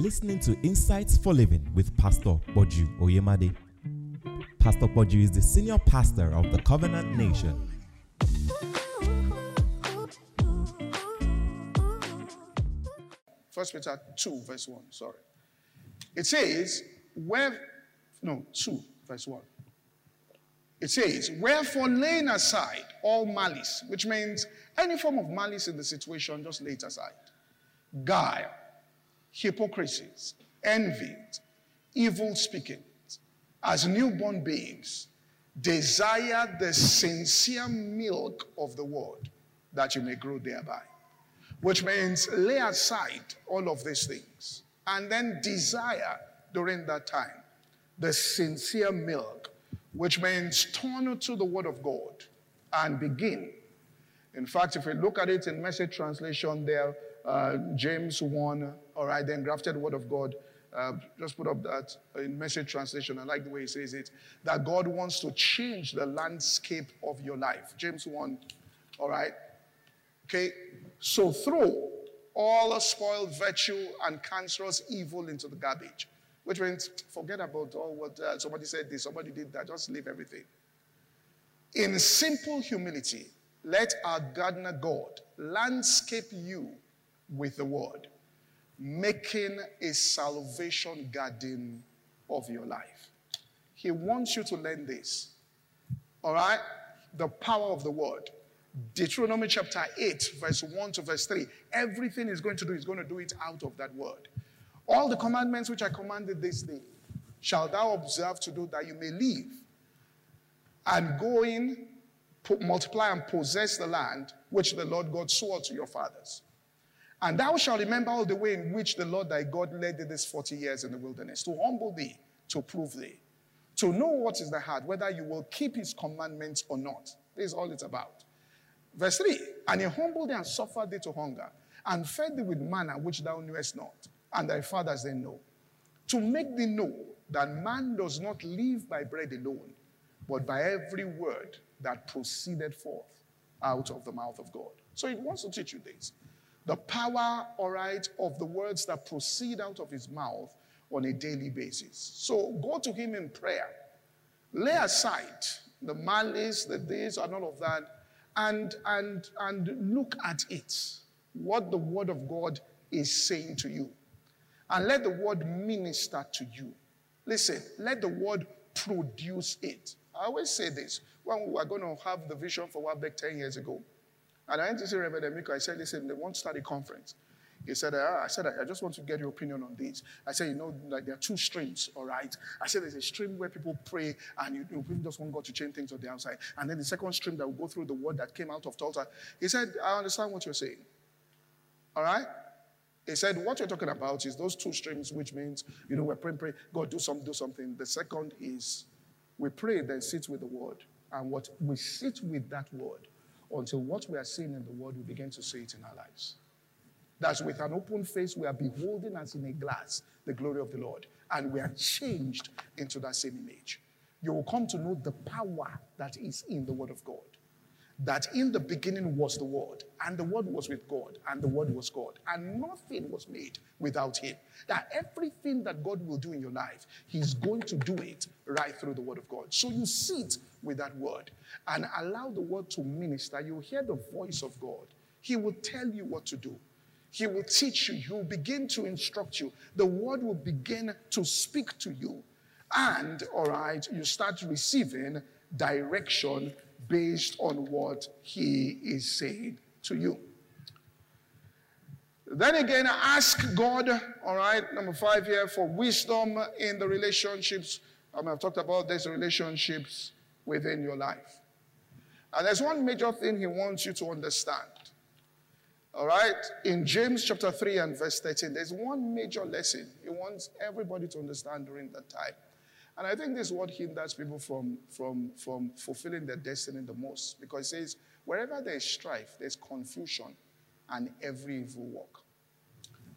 Listening to Insights for Living with Pastor Poju Oyemade. Pastor Poju is the senior pastor of the Covenant Nation. First Peter 2, verse 1. Sorry. It says, where no, 2, verse 1. It says, Wherefore laying aside all malice, which means any form of malice in the situation, just lay it aside. Guile, hypocrisies, envy, evil speaking, as newborn babes, desire the sincere milk of the word that you may grow thereby. Which means lay aside all of these things and then desire during that time the sincere milk, which means turn to the word of God and begin. In fact, if we look at it in message translation there, uh, James 1, all right, then grafted word of God. Uh, just put up that in message translation. I like the way he says it. That God wants to change the landscape of your life. James 1, all right. Okay, so throw all spoiled virtue and cancerous evil into the garbage, which means forget about all what uh, somebody said this, somebody did that, just leave everything. In simple humility, let our gardener God landscape you with the word, making a salvation garden of your life. He wants you to learn this. All right? The power of the word. Deuteronomy chapter 8, verse 1 to verse 3. Everything he's going to do, he's going to do it out of that word. All the commandments which I commanded this day shall thou observe to do that you may live and go in, multiply and possess the land which the Lord God swore to your fathers. And thou shalt remember all the way in which the Lord thy God led thee these 40 years in the wilderness, to humble thee, to prove thee, to know what is the heart, whether you will keep his commandments or not. This is all it's about. Verse 3 And he humbled thee and suffered thee to hunger, and fed thee with manna which thou knewest not, and thy fathers they know, to make thee know that man does not live by bread alone, but by every word that proceeded forth out of the mouth of God. So he wants to teach you this. The power, all right, of the words that proceed out of his mouth on a daily basis. So go to him in prayer. Lay aside the malice, the this, and all of that, and, and, and look at it. What the word of God is saying to you. And let the word minister to you. Listen, let the word produce it. I always say this when we were going to have the vision for WAFBEC 10 years ago. And I went to see Reverend Emiko. I said, listen, they want to start a conference. He said, ah, I said, I just want to get your opinion on this. I said, you know, like there are two streams, all right? I said, there's a stream where people pray and you, you just want God to change things on the outside. And then the second stream that will go through the word that came out of Tulsa. He said, I understand what you're saying. All right? He said, what you're talking about is those two streams, which means, you know, we're praying, pray, God, do something, do something. The second is we pray, then sit with the word. And what we sit with that word until what we are seeing in the world, we begin to see it in our lives. That's with an open face, we are beholding as in a glass the glory of the Lord, and we are changed into that same image. You will come to know the power that is in the Word of God. That in the beginning was the Word, and the Word was with God, and the Word was God, and nothing was made without Him. That everything that God will do in your life, He's going to do it right through the Word of God. So you sit with that Word and allow the Word to minister. You hear the voice of God, He will tell you what to do. He will teach you. He will begin to instruct you. The word will begin to speak to you. And, all right, you start receiving direction based on what he is saying to you. Then again, ask God, all right, number five here, for wisdom in the relationships. I mean, I've talked about these relationships within your life. And there's one major thing he wants you to understand. All right? In James chapter 3 and verse 13, there's one major lesson he wants everybody to understand during that time. And I think this is what hinders people from, from, from fulfilling their destiny the most. Because it says, wherever there is strife, there's confusion and every evil work.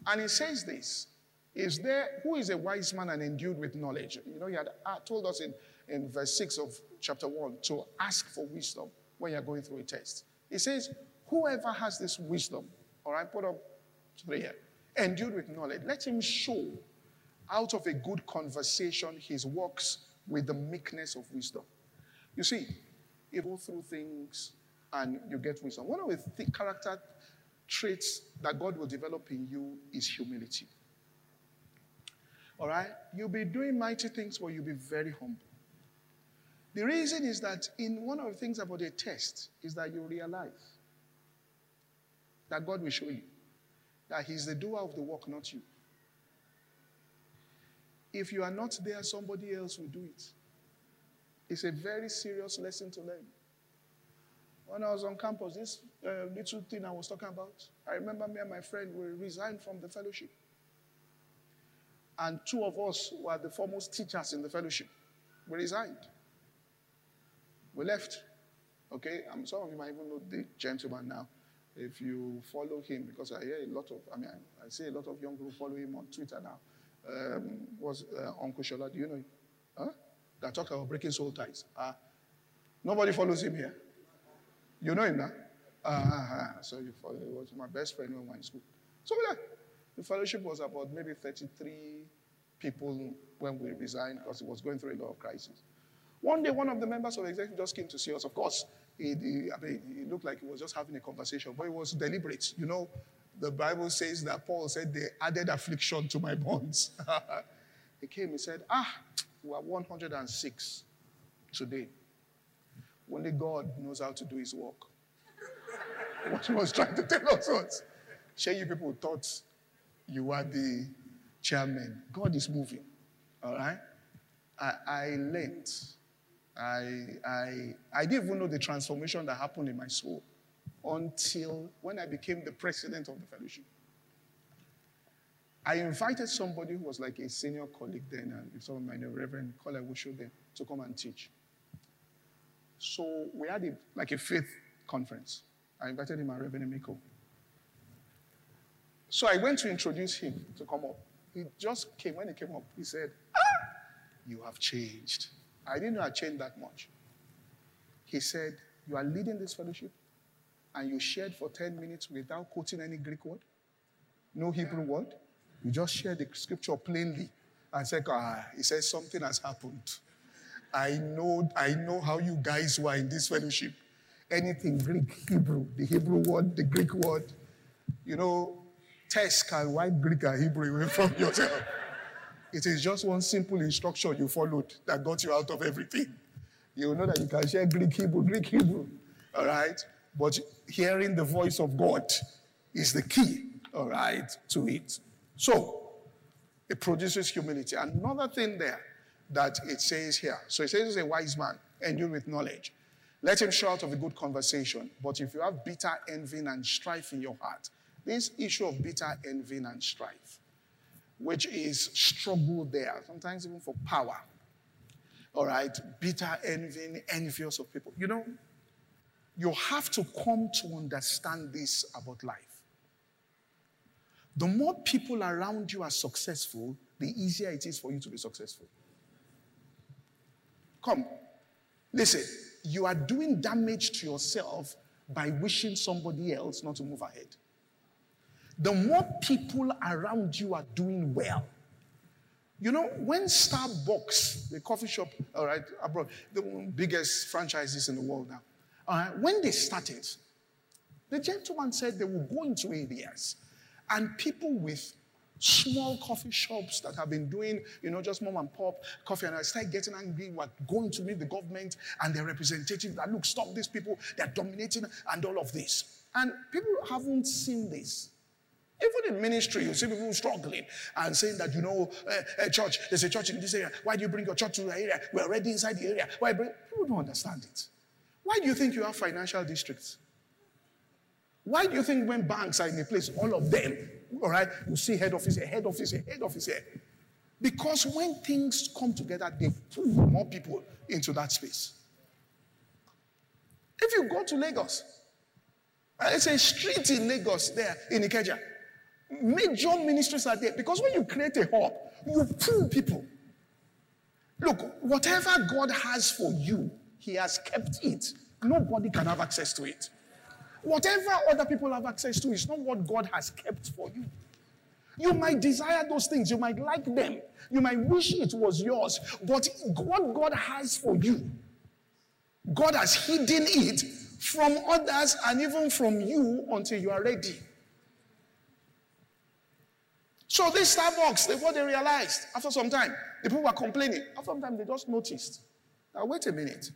And he says this Is there, who is a wise man and endued with knowledge? You know, he had uh, told us in, in verse 6 of chapter 1 to ask for wisdom when you're going through a test. He says, Whoever has this wisdom, all right, put up three here. endued with knowledge. Let him show out of a good conversation his works with the meekness of wisdom. You see, you go through things and you get wisdom. One of the th- character traits that God will develop in you is humility. All right? You'll be doing mighty things, but you'll be very humble. The reason is that in one of the things about a test is that you realize that God will show you that He's the doer of the work, not you. If you are not there, somebody else will do it. It's a very serious lesson to learn. When I was on campus, this uh, little thing I was talking about, I remember me and my friend we resigned from the fellowship. And two of us were the foremost teachers in the fellowship. We resigned. We left. Okay, some of you might even know the gentleman now. If you follow him, because I hear a lot of, I mean, I, I see a lot of young people follow him on Twitter now. Um, was uh, Uncle Shola, do you know him? Huh? That talks about breaking soul ties. Uh, nobody follows him here. You know him now? Uh, so you follow, he was my best friend when we were in school. So yeah, the fellowship was about maybe 33 people when we resigned because it was going through a lot of crisis. One day, one of the members of the executive just came to see us. Of course, he, I mean, looked like he was just having a conversation, but it was deliberate. You know, the Bible says that Paul said they added affliction to my bonds. he came, he said, Ah, we are 106 today. Only God knows how to do his work. what he was trying to tell us was, share you people thought you were the chairman. God is moving. All right? I, I learned I, I, I didn't even know the transformation that happened in my soul until when I became the president of the fellowship. I invited somebody who was like a senior colleague then, and some of my Reverend Kola Wushu then, to come and teach. So we had a, like a faith conference. I invited him and Reverend Miko. So I went to introduce him to come up. He just came, when he came up, he said, ah, You have changed. I didn't know I changed that much. He said, You are leading this fellowship and you shared for 10 minutes without quoting any Greek word, no Hebrew word. You just shared the scripture plainly and said, Ah, he says something has happened. I know, I know how you guys were in this fellowship. Anything Greek, Hebrew, the Hebrew word, the Greek word, you know, test can wipe Greek and Hebrew away from yourself. It is just one simple instruction you followed that got you out of everything. You know that you can share Greek, Hebrew, Greek, Hebrew. All right? But hearing the voice of God is the key, all right, to it. So, it produces humility. Another thing there that it says here. So it says, a wise man, endued with knowledge. Let him show out of a good conversation. But if you have bitter envy and strife in your heart, this issue of bitter envy and strife, which is struggle there, sometimes even for power. All right, bitter envy, envious of people. You know, you have to come to understand this about life. The more people around you are successful, the easier it is for you to be successful. Come, listen, you are doing damage to yourself by wishing somebody else not to move ahead the more people around you are doing well. You know, when Starbucks, the coffee shop, all right, abroad, the biggest franchises in the world now, uh, when they started, the gentleman said they will go into areas and people with small coffee shops that have been doing, you know, just mom and pop coffee, and I start getting angry, what going to meet the government and their representatives that look, stop these people, they're dominating and all of this. And people haven't seen this. Even in ministry, you see people struggling and saying that, you know, uh, church, there's a church in this area. Why do you bring your church to the area? We're already inside the area. Why bring? People don't understand it. Why do you think you have financial districts? Why do you think when banks are in a place, all of them, all right, you see head office here, head office here, head office here? Because when things come together, they pull more people into that space. If you go to Lagos, uh, it's a street in Lagos there in Ikeja. Major ministries are there because when you create a hub, you pull people. Look, whatever God has for you, He has kept it. Nobody can have access to it. Whatever other people have access to is not what God has kept for you. You might desire those things, you might like them, you might wish it was yours, but what God has for you, God has hidden it from others and even from you until you are ready. So this Starbucks, what they realized after some time, the people were complaining. After some time, they just noticed. Now wait a minute.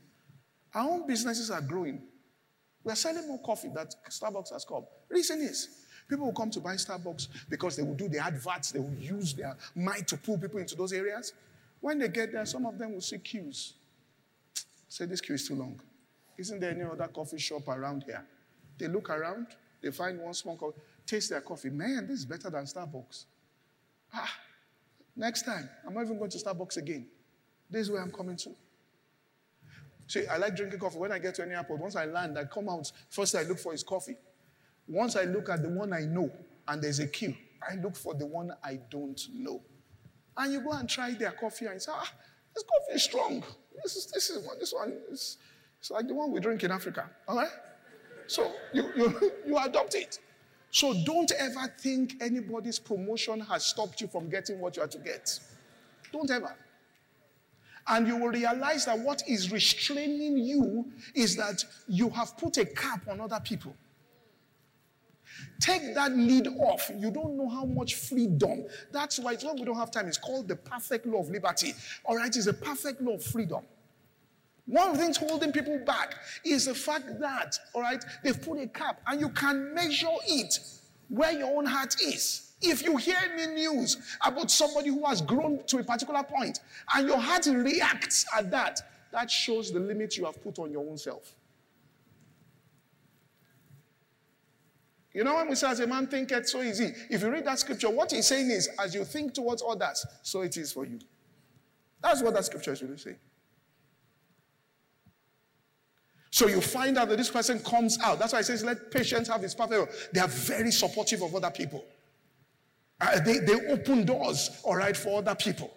Our own businesses are growing. We are selling more coffee that Starbucks has come. Reason is, people will come to buy Starbucks because they will do the adverts, they will use their might to pull people into those areas. When they get there, some of them will see queues. Say, this queue is too long. Isn't there any other coffee shop around here? They look around, they find one small coffee, taste their coffee. Man, this is better than Starbucks. Ah, next time, I'm not even going to Starbucks again. This is where I'm coming to. See, I like drinking coffee. When I get to any airport, once I land, I come out. First, I look for is coffee. Once I look at the one I know and there's a queue, I look for the one I don't know. And you go and try their coffee and say, ah, this coffee is strong. This is, this is one, this one is it's like the one we drink in Africa. All right? So you, you, you adopt it. So don't ever think anybody's promotion has stopped you from getting what you are to get. Don't ever. And you will realize that what is restraining you is that you have put a cap on other people. Take that lead off. You don't know how much freedom. That's why it's what we don't have time. It's called the perfect law of liberty. All right, it's a perfect law of freedom. One of the things holding people back is the fact that, all right, they've put a cap and you can measure it where your own heart is. If you hear any news about somebody who has grown to a particular point and your heart reacts at that, that shows the limit you have put on your own self. You know when we say as a man thinketh so easy, if you read that scripture, what he's saying is, as you think towards others, so it is for you. That's what that scripture is really saying. So you find out that this person comes out. That's why it says, let patience have its perfect. They are very supportive of other people. Uh, they, they open doors, all right, for other people.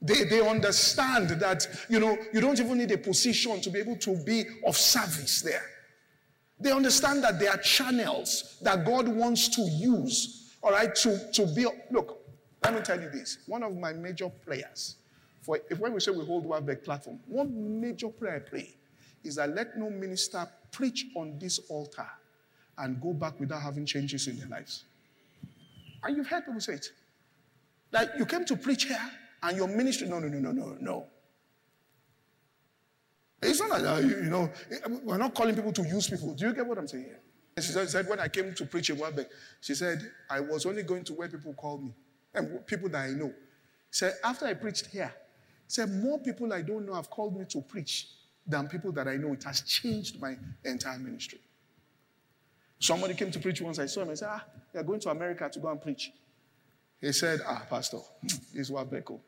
They, they understand that, you know, you don't even need a position to be able to be of service there. They understand that there are channels that God wants to use, all right, to, to be. Look, let me tell you this. One of my major prayers, for if when we say we hold WAFBEC platform, one major prayer I pray is that let no minister preach on this altar and go back without having changes in their lives. And you've heard people say it. That you came to preach here and your ministry, no, no, no, no, no, no. It's not like, uh, you, you, know, we're not calling people to use people. Do you get what I'm saying here? She said, when I came to preach in WAFBEC, she said, I was only going to where people call me and people that I know. She said, after I preached here, said, more people I don't know have called me to preach than people that I know. It has changed my entire ministry. Somebody came to preach once. I saw him. I said, Ah, you're going to America to go and preach. He said, Ah, Pastor, this is Wabeko.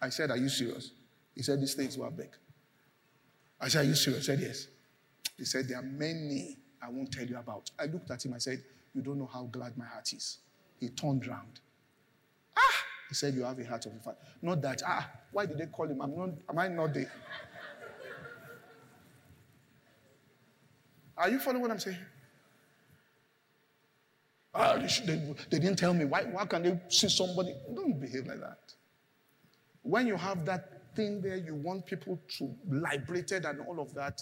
I said, Are you serious? He said, This thing is WAFBEC. I said, Are you serious? I said, Yes. He said, There are many I won't tell you about. I looked at him. I said, You don't know how glad my heart is. He turned round. Ah! He said, You have a heart of a father. Not that, ah, why did they call him? I'm not, am I not there? Are you following what I'm saying? Oh, they, should, they, they, didn't tell me. Why, why can they see somebody? Don't behave like that. When you have that thing there, you want people to liberated and all of that.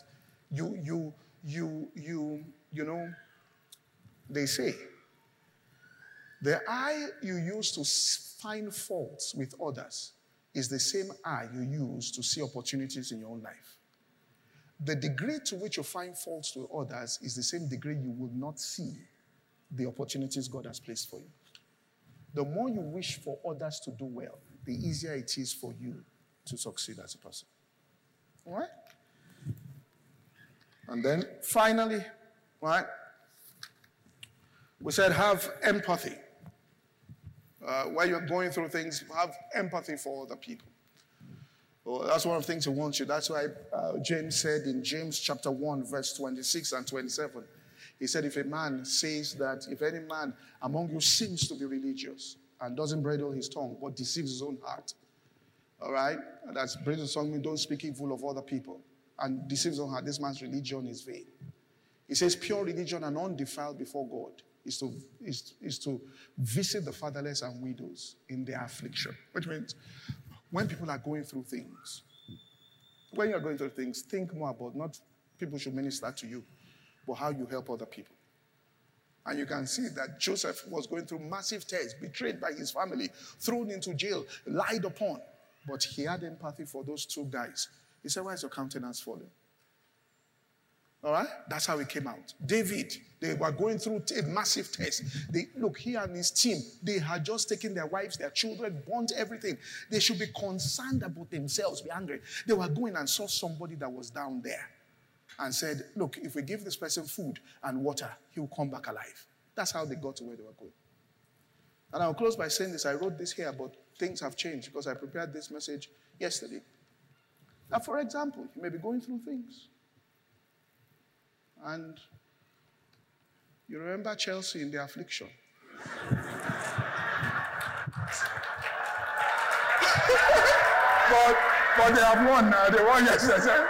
You, you, you, you, you know, they say, the eye you use to find faults with others is the same eye you use to see opportunities in your own life. The degree to which you find faults with others is the same degree you will not see the opportunities God has placed for you. The more you wish for others to do well, the easier it is for you to succeed as a person. All right? And then finally, right? We said have empathy. Uh, while you're going through things, have empathy for other people. Well, that's one of the things he wants you. That's why uh, James said in James chapter 1, verse 26 and 27, he said, If a man says that, if any man among you seems to be religious and doesn't bridle his tongue, but deceives his own heart, all right? That's bridle tongue, don't speak evil of other people and deceives his own heart. This man's religion is vain. He says, Pure religion and undefiled before God is to, is, is to visit the fatherless and widows in their affliction. Which means when people are going through things, when you're going through things, think more about not people should minister to you, but how you help other people. And you can see that Joseph was going through massive tests, betrayed by his family, thrown into jail, lied upon. But he had empathy for those two guys. He said, Why is your countenance falling? All right? That's how he came out. David, they were going through a massive test. They, look, he and his team, they had just taken their wives, their children, burnt everything. They should be concerned about themselves, be angry. They were going and saw somebody that was down there and said, Look, if we give this person food and water, he will come back alive. That's how they got to where they were going. And I'll close by saying this. I wrote this here, but things have changed because I prepared this message yesterday. Now, for example, you may be going through things. And you remember Chelsea in the affliction. but, but they have won now. They won yesterday.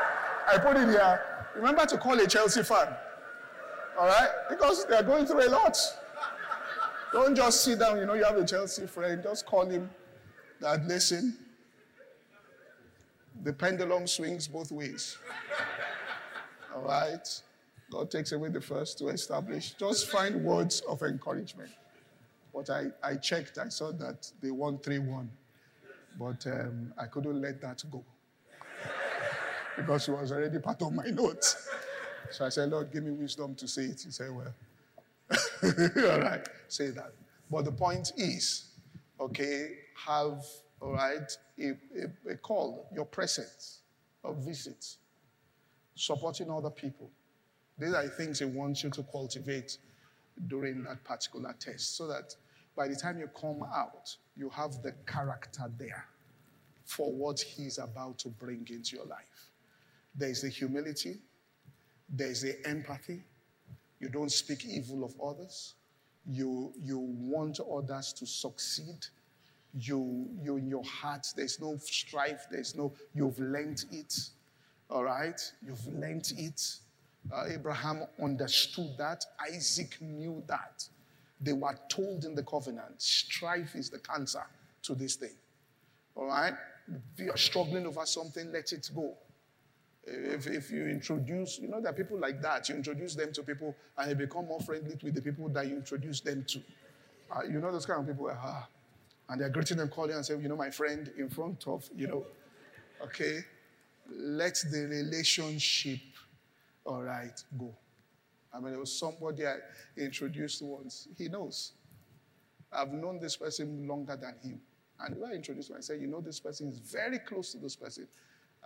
I put it here. Remember to call a Chelsea fan. All right? Because they're going through a lot. Don't just sit down, you know, you have a Chelsea friend. Just call him that, listen, the pendulum swings both ways. All right? God takes away the first to establish. Just find words of encouragement. But I, I checked, I saw that they won 3 1. But um, I couldn't let that go because it was already part of my notes. So I said, Lord, give me wisdom to say it. He said, Well, all right, say that. But the point is, okay, have, all right, a, a, a call, your presence, a visit, supporting other people. These are things He wants you to cultivate during that particular test so that by the time you come out, you have the character there for what He's about to bring into your life. There's the humility, there's the empathy. You don't speak evil of others. You, you want others to succeed. You, you in your heart, there's no strife, there's no, you've learned it. All right? You've learned it. Uh, Abraham understood that. Isaac knew that. They were told in the covenant strife is the cancer to this thing. All right? If you're struggling over something, let it go. If, if you introduce, you know, there are people like that. You introduce them to people and they become more friendly with the people that you introduce them to. Uh, you know, those kind of people, ah, and they're greeting them, calling and saying, you know, my friend in front of, you know, okay, let the relationship, all right, go. I mean, it was somebody I introduced once. He knows. I've known this person longer than him. And when I introduced him, I said, you know, this person is very close to this person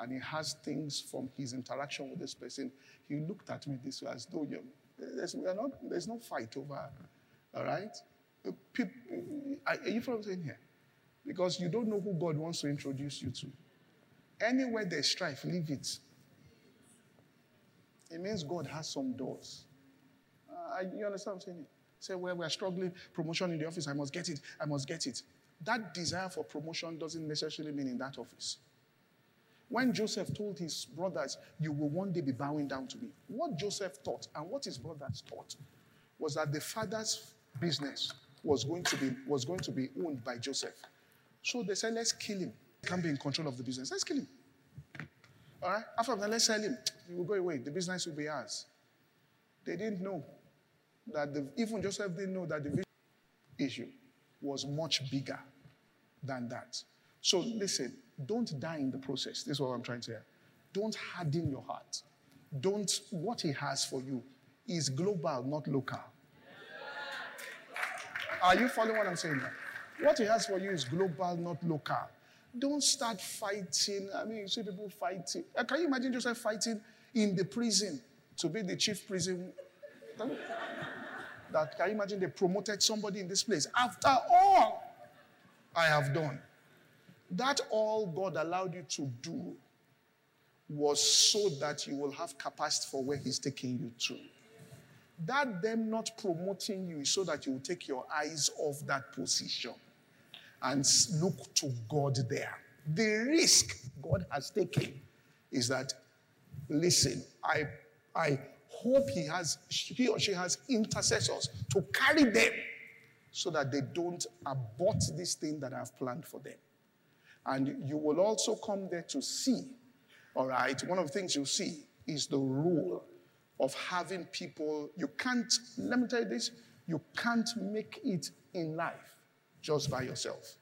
and he has things from his interaction with this person. He looked at me this way as though you there's, not, there's no fight over, all right? People, are you from saying here? Because you don't know who God wants to introduce you to. Anywhere there's strife, leave it. It means God has some doors. Uh, you understand what I'm saying? Say, well, we're struggling, promotion in the office, I must get it, I must get it. That desire for promotion doesn't necessarily mean in that office. When Joseph told his brothers, You will one day be bowing down to me, what Joseph thought and what his brothers thought was that the father's business was going to be, was going to be owned by Joseph. So they said, Let's kill him. He can't be in control of the business. Let's kill him. All right? After that, let's sell him. He will go away. The business will be ours. They didn't know that the, even Joseph didn't know that the issue was much bigger than that. So listen, don't die in the process. This is what I'm trying to say. Don't harden your heart. Don't, what he has for you is global, not local. Are you following what I'm saying? What he has for you is global, not local. Don't start fighting. I mean, you see people fighting. Uh, can you imagine Joseph fighting in the prison to be the chief prison? That can you imagine they promoted somebody in this place after all I have done? That all God allowed you to do was so that you will have capacity for where He's taking you to. That them not promoting you is so that you will take your eyes off that position and look to God there. The risk God has taken is that, listen, I, I hope he has he or she has intercessors to carry them so that they don't abort this thing that I've planned for them. And you will also come there to see, all right, one of the things you see is the rule of having people. You can't, let me tell you this, you can't make it in life just by yourself.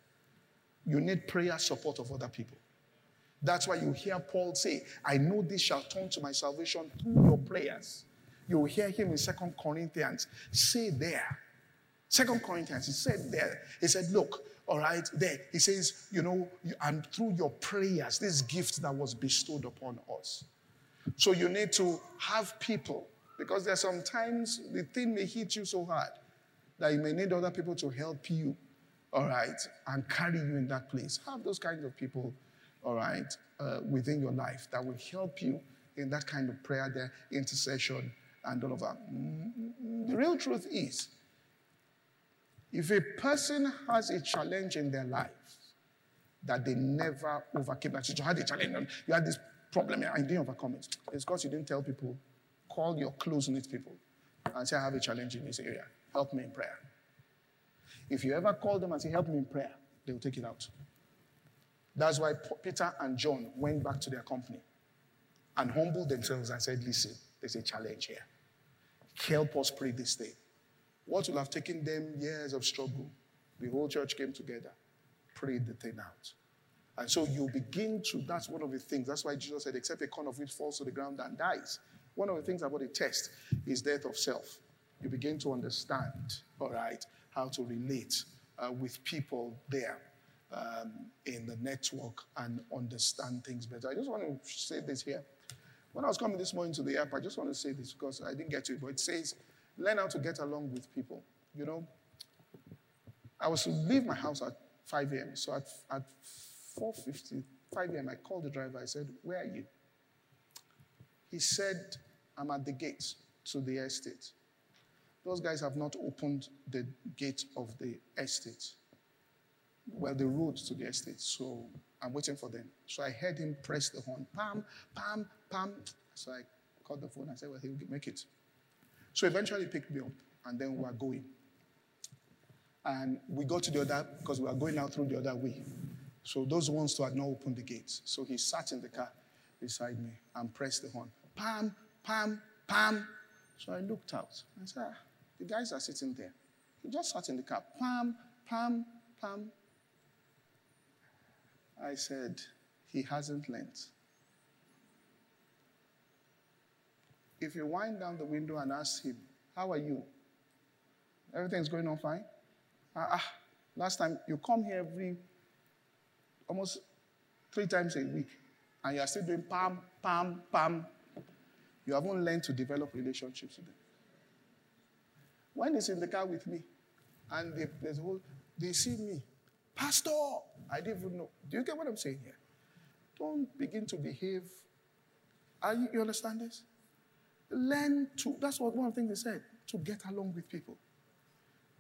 You need prayer support of other people. That's why you hear Paul say, I know this shall turn to my salvation through your prayers. You hear him in Second Corinthians say there. Second Corinthians, he said there, he said, Look, all right, there, he says, you know, and through your prayers, this gift that was bestowed upon us. So you need to have people, because there are sometimes the thing may hit you so hard that you may need other people to help you, all right, and carry you in that place. Have those kinds of people all right, uh, within your life that will help you in that kind of prayer, there, intercession, and all of that. Mm, the real truth is, if a person has a challenge in their life that they never overcame, like you had a challenge, you had this problem and you didn't overcome it, it's because you didn't tell people, call your close knit people and say, I have a challenge in this area. Help me in prayer. If you ever call them and say, Help me in prayer, they will take it out. That's why Peter and John went back to their company and humbled themselves and said, Listen, there's a challenge here. Help us pray this thing. What will have taken them years of struggle, the whole church came together, prayed the thing out. And so you begin to, that's one of the things. That's why Jesus said, except a corn of wheat falls to the ground and dies. One of the things about a test is death of self. You begin to understand, all right, how to relate uh, with people there um, in the network and understand things better. I just want to say this here. When I was coming this morning to the airport, I just want to say this because I didn't get to it, but it says, learn how to get along with people. You know, I was to leave my house at 5 a.m. So at, at 4.50, 5 a.m., I called the driver. I said, where are you? He said, I'm at the gate to the estate. Those guys have not opened the gate of the estate well, the road to the estate. So I'm waiting for them. So I heard him press the horn, pam, pam, pam. So I called the phone I said, well, he'll make it. So eventually he picked me up, and then we are going. And we go to the other, because we are going out through the other way. So those ones who had not opened the gates. So he sat in the car beside me and pressed the horn. Pam, pam, pam. So I looked out and said, ah, the guys are sitting there. He just sat in the car. Pam, pam, pam. I said, He hasn't learnt. If you wind down the window and ask him, How are you? Everything's going on fine? Ah, ah, last time you come here every almost three times a week, and you are still doing pam, pam, pam. You haven't learned to develop relationships with them. When he's in the car with me, and they, there's whole, they see me, Pastor, I didn't even know. Do you get what I'm saying here? Don't begin to behave. Are you, you understand this? Learn to, that's what one of the things they said, to get along with people.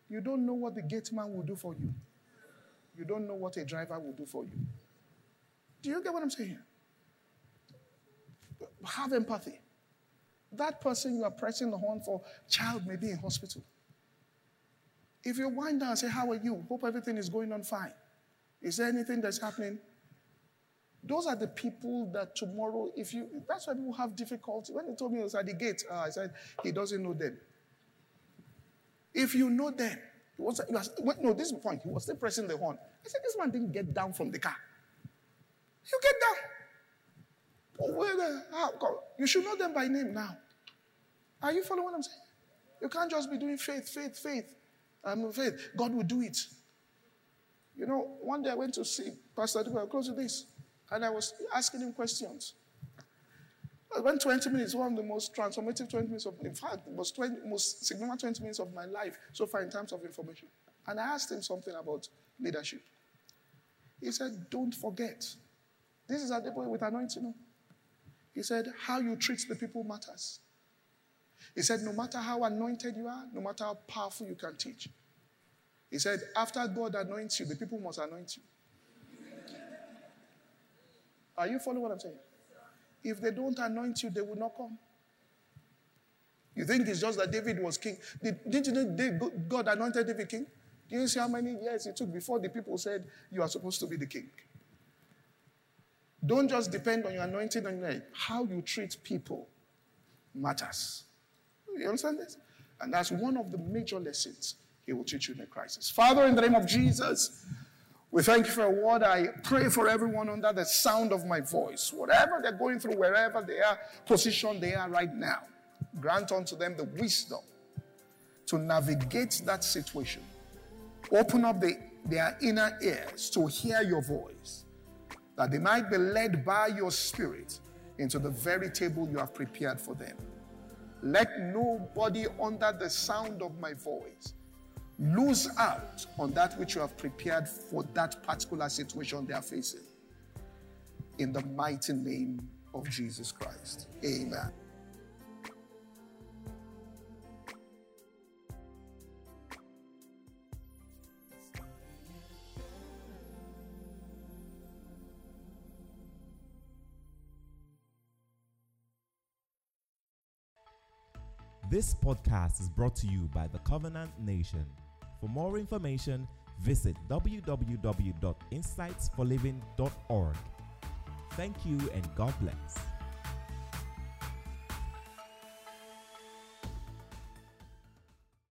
You don't know what the gate man will do for you. You don't know what a driver will do for you. Do you get what I'm saying? Have empathy. That person you are pressing the horn for, child may be in hospital. If you wind down and say, How are you? Hope everything is going on fine. Is there anything that's happening? Those are the people that tomorrow, if you, that's why people have difficulty. When they told me it was at the gate, uh, I said, he doesn't know them. If you know them, he was, he was, no, this point. He was still pressing the horn. I said, this man didn't get down from the car. You get down. Oh, where the, how, you should know them by name now. Are you following what I'm saying? You can't just be doing faith, faith, faith. I'm faith. God will do it. You know, one day I went to see Pastor Adiba, close to this, and I was asking him questions. I went 20 minutes, one of the most transformative 20 minutes of, in fact, the most, 20, most significant 20 minutes of my life so far in terms of information. And I asked him something about leadership. He said, Don't forget. This is a depot with anointing. He said, How you treat the people matters. He said, No matter how anointed you are, no matter how powerful you can teach. He said, After God anoints you, the people must anoint you. Are you following what I'm saying? If they don't anoint you, they will not come. You think it's just that David was king? Did, did you know God anointed David king? Do you see how many years it took before the people said you are supposed to be the king? Don't just depend on your anointing and your how you treat people matters. You understand this? And that's one of the major lessons he will teach you in a crisis. Father, in the name of Jesus, we thank you for word. I pray for everyone under the sound of my voice, whatever they're going through, wherever they are, position they are right now. Grant unto them the wisdom to navigate that situation. Open up the, their inner ears to hear your voice, that they might be led by your spirit into the very table you have prepared for them. Let nobody under the sound of my voice lose out on that which you have prepared for that particular situation they are facing. In the mighty name of Jesus Christ. Amen. This podcast is brought to you by the Covenant Nation. For more information, visit www.insightsforliving.org. Thank you and God bless.